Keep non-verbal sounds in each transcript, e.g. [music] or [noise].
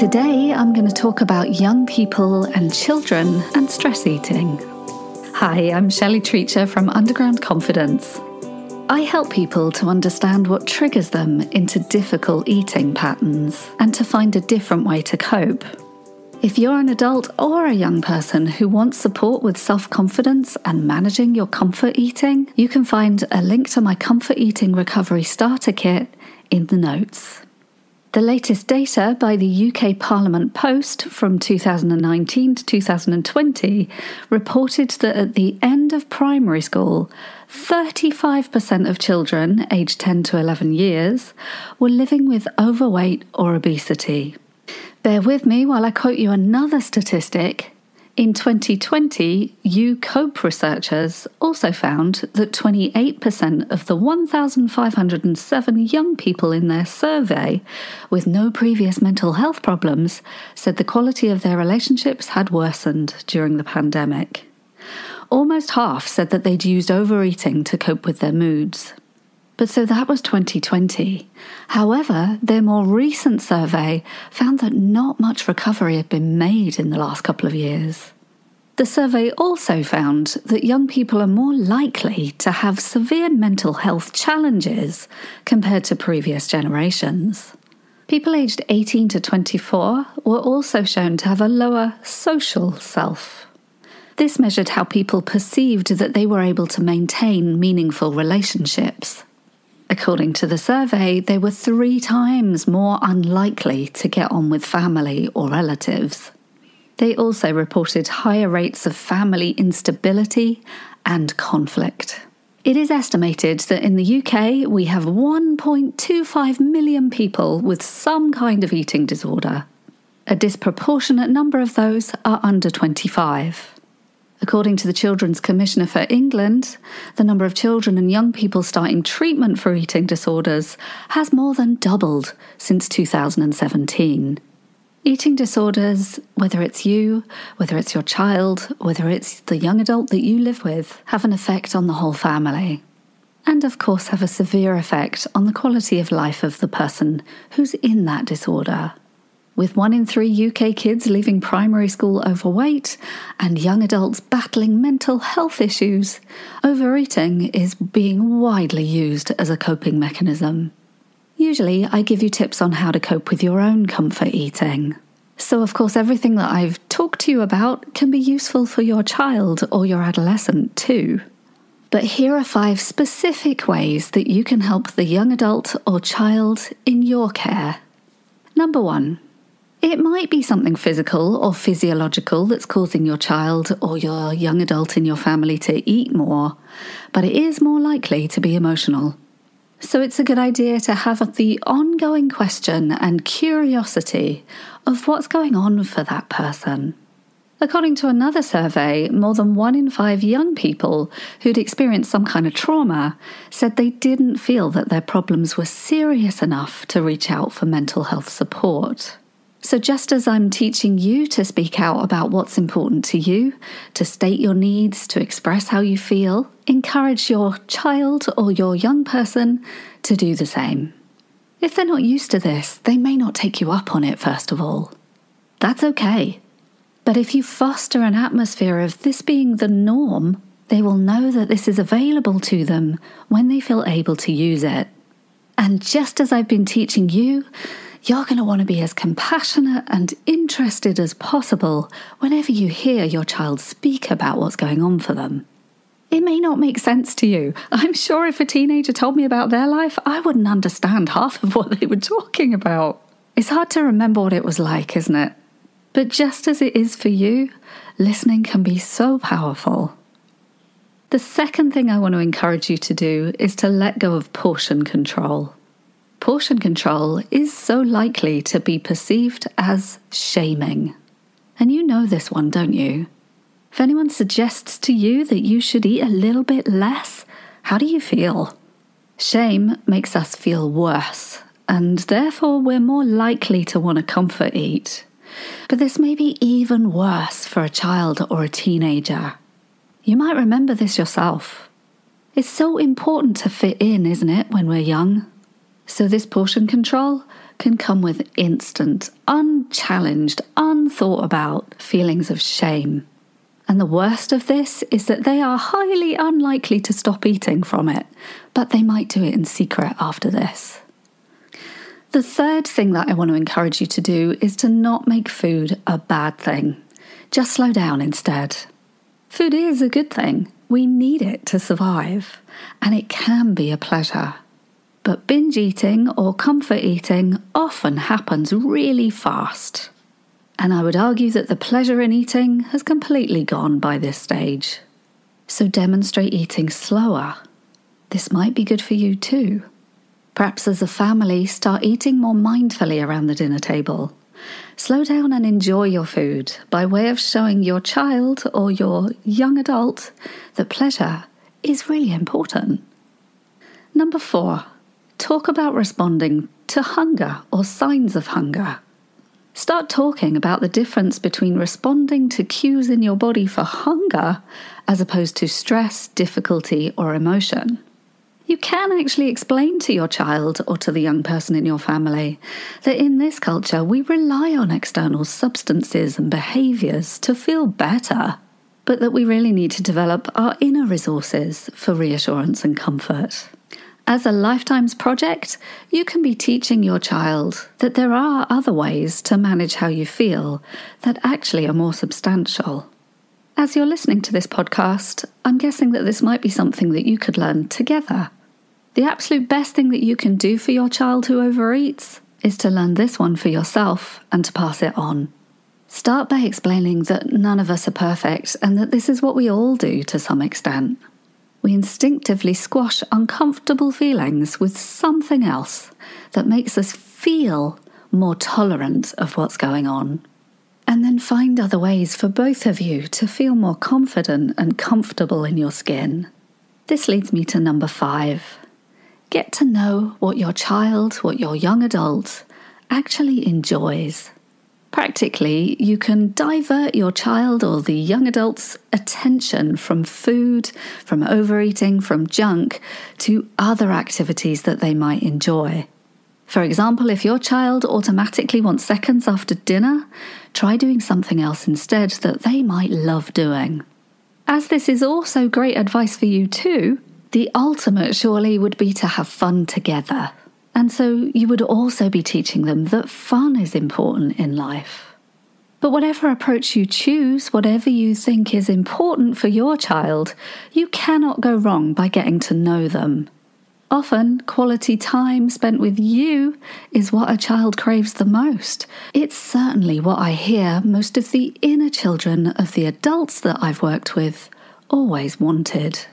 Today, I'm going to talk about young people and children and stress eating. Hi, I'm Shelley Treacher from Underground Confidence. I help people to understand what triggers them into difficult eating patterns and to find a different way to cope. If you're an adult or a young person who wants support with self confidence and managing your comfort eating, you can find a link to my Comfort Eating Recovery Starter Kit in the notes. The latest data by the UK Parliament Post from 2019 to 2020 reported that at the end of primary school, 35% of children aged 10 to 11 years were living with overweight or obesity. Bear with me while I quote you another statistic in 2020, UCOPE researchers also found that 28% of the 1,507 young people in their survey with no previous mental health problems said the quality of their relationships had worsened during the pandemic. Almost half said that they'd used overeating to cope with their moods. But so that was 2020. However, their more recent survey found that not much recovery had been made in the last couple of years. The survey also found that young people are more likely to have severe mental health challenges compared to previous generations. People aged 18 to 24 were also shown to have a lower social self. This measured how people perceived that they were able to maintain meaningful relationships. According to the survey, they were three times more unlikely to get on with family or relatives. They also reported higher rates of family instability and conflict. It is estimated that in the UK we have 1.25 million people with some kind of eating disorder. A disproportionate number of those are under 25. According to the Children's Commissioner for England, the number of children and young people starting treatment for eating disorders has more than doubled since 2017. Eating disorders, whether it's you, whether it's your child, whether it's the young adult that you live with, have an effect on the whole family. And of course, have a severe effect on the quality of life of the person who's in that disorder. With one in three UK kids leaving primary school overweight and young adults battling mental health issues, overeating is being widely used as a coping mechanism. Usually, I give you tips on how to cope with your own comfort eating. So, of course, everything that I've talked to you about can be useful for your child or your adolescent too. But here are five specific ways that you can help the young adult or child in your care. Number one, it might be something physical or physiological that's causing your child or your young adult in your family to eat more, but it is more likely to be emotional. So it's a good idea to have the ongoing question and curiosity of what's going on for that person. According to another survey, more than one in five young people who'd experienced some kind of trauma said they didn't feel that their problems were serious enough to reach out for mental health support. So, just as I'm teaching you to speak out about what's important to you, to state your needs, to express how you feel, encourage your child or your young person to do the same. If they're not used to this, they may not take you up on it, first of all. That's okay. But if you foster an atmosphere of this being the norm, they will know that this is available to them when they feel able to use it. And just as I've been teaching you, you're going to want to be as compassionate and interested as possible whenever you hear your child speak about what's going on for them. It may not make sense to you. I'm sure if a teenager told me about their life, I wouldn't understand half of what they were talking about. It's hard to remember what it was like, isn't it? But just as it is for you, listening can be so powerful. The second thing I want to encourage you to do is to let go of portion control portion control is so likely to be perceived as shaming. And you know this one, don't you? If anyone suggests to you that you should eat a little bit less, how do you feel? Shame makes us feel worse, and therefore we're more likely to want to comfort eat. But this may be even worse for a child or a teenager. You might remember this yourself. It's so important to fit in, isn't it, when we're young? So, this portion control can come with instant, unchallenged, unthought about feelings of shame. And the worst of this is that they are highly unlikely to stop eating from it, but they might do it in secret after this. The third thing that I want to encourage you to do is to not make food a bad thing. Just slow down instead. Food is a good thing. We need it to survive, and it can be a pleasure. But binge eating or comfort eating often happens really fast. And I would argue that the pleasure in eating has completely gone by this stage. So demonstrate eating slower. This might be good for you too. Perhaps as a family, start eating more mindfully around the dinner table. Slow down and enjoy your food by way of showing your child or your young adult that pleasure is really important. Number four, talk about responding to hunger or signs of hunger. Start talking about the difference between responding to cues in your body for hunger as opposed to stress, difficulty, or emotion you can actually explain to your child or to the young person in your family that in this culture we rely on external substances and behaviours to feel better, but that we really need to develop our inner resources for reassurance and comfort. As a lifetimes project, you can be teaching your child that there are other ways to manage how you feel that actually are more substantial. As you're listening to this podcast, I'm guessing that this might be something that you could learn together the absolute best thing that you can do for your child who overeats is to learn this one for yourself and to pass it on. Start by explaining that none of us are perfect and that this is what we all do to some extent. We instinctively squash uncomfortable feelings with something else that makes us feel more tolerant of what's going on. And then find other ways for both of you to feel more confident and comfortable in your skin. This leads me to number five Get to know what your child, what your young adult actually enjoys. Practically, you can divert your child or the young adult's attention from food, from overeating, from junk to other activities that they might enjoy. For example, if your child automatically wants seconds after dinner, try doing something else instead that they might love doing. As this is also great advice for you too, the ultimate, surely, would be to have fun together. And so you would also be teaching them that fun is important in life. But whatever approach you choose, whatever you think is important for your child, you cannot go wrong by getting to know them. Often, quality time spent with you is what a child craves the most. It's certainly what I hear most of the inner children of the adults that I've worked with always wanted.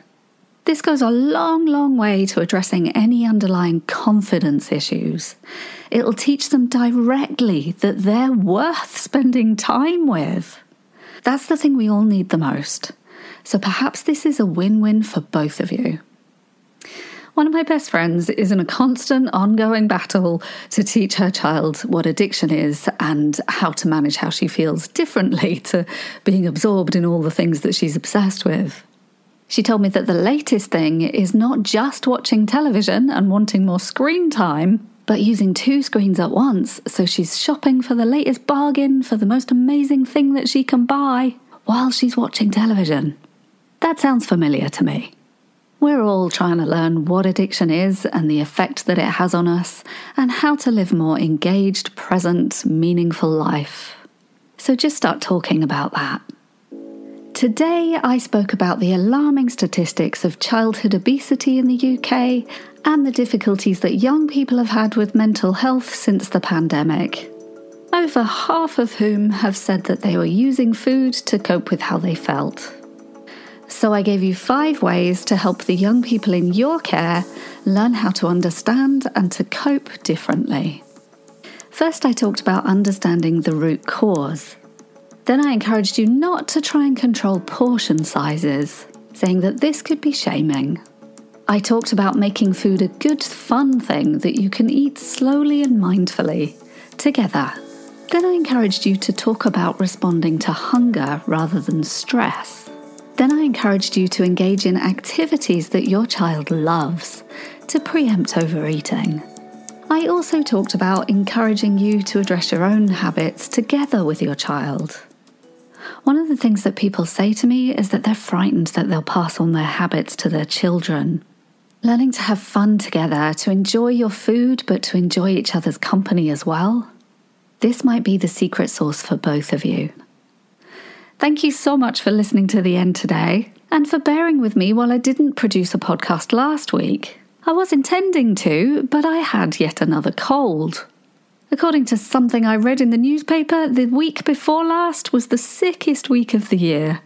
This goes a long, long way to addressing any underlying confidence issues. It'll teach them directly that they're worth spending time with. That's the thing we all need the most. So perhaps this is a win win for both of you. One of my best friends is in a constant, ongoing battle to teach her child what addiction is and how to manage how she feels differently [laughs] to being absorbed in all the things that she's obsessed with. She told me that the latest thing is not just watching television and wanting more screen time, but using two screens at once. So she's shopping for the latest bargain for the most amazing thing that she can buy while she's watching television. That sounds familiar to me. We're all trying to learn what addiction is and the effect that it has on us, and how to live more engaged, present, meaningful life. So just start talking about that. Today, I spoke about the alarming statistics of childhood obesity in the UK and the difficulties that young people have had with mental health since the pandemic. Over half of whom have said that they were using food to cope with how they felt. So, I gave you five ways to help the young people in your care learn how to understand and to cope differently. First, I talked about understanding the root cause. Then I encouraged you not to try and control portion sizes, saying that this could be shaming. I talked about making food a good, fun thing that you can eat slowly and mindfully, together. Then I encouraged you to talk about responding to hunger rather than stress. Then I encouraged you to engage in activities that your child loves to preempt overeating. I also talked about encouraging you to address your own habits together with your child. One of the things that people say to me is that they're frightened that they'll pass on their habits to their children. Learning to have fun together, to enjoy your food, but to enjoy each other's company as well. This might be the secret sauce for both of you. Thank you so much for listening to the end today and for bearing with me while I didn't produce a podcast last week. I was intending to, but I had yet another cold. According to something I read in the newspaper, the week before last was the sickest week of the year.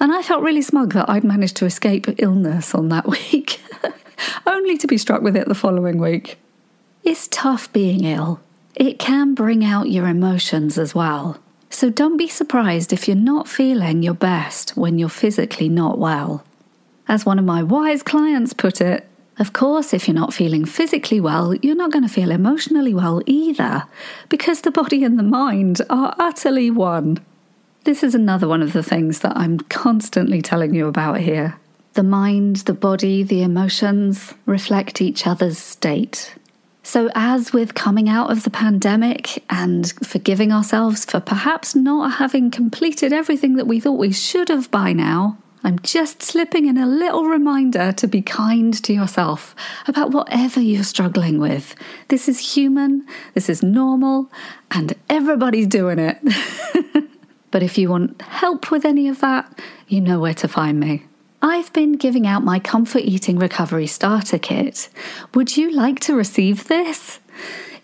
And I felt really smug that I'd managed to escape illness on that [laughs] week, only to be struck with it the following week. It's tough being ill. It can bring out your emotions as well. So don't be surprised if you're not feeling your best when you're physically not well. As one of my wise clients put it, of course, if you're not feeling physically well, you're not going to feel emotionally well either, because the body and the mind are utterly one. This is another one of the things that I'm constantly telling you about here. The mind, the body, the emotions reflect each other's state. So, as with coming out of the pandemic and forgiving ourselves for perhaps not having completed everything that we thought we should have by now, I'm just slipping in a little reminder to be kind to yourself about whatever you're struggling with. This is human, this is normal, and everybody's doing it. [laughs] but if you want help with any of that, you know where to find me. I've been giving out my Comfort Eating Recovery Starter Kit. Would you like to receive this?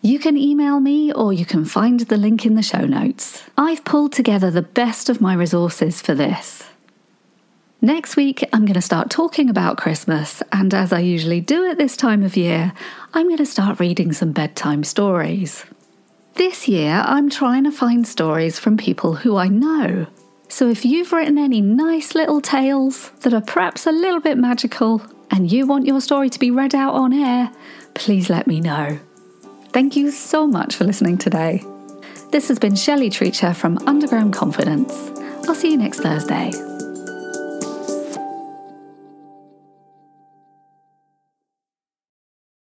You can email me or you can find the link in the show notes. I've pulled together the best of my resources for this. Next week, I'm going to start talking about Christmas, and as I usually do at this time of year, I'm going to start reading some bedtime stories. This year, I'm trying to find stories from people who I know. So if you've written any nice little tales that are perhaps a little bit magical and you want your story to be read out on air, please let me know. Thank you so much for listening today. This has been Shelley Treacher from Underground Confidence. I'll see you next Thursday.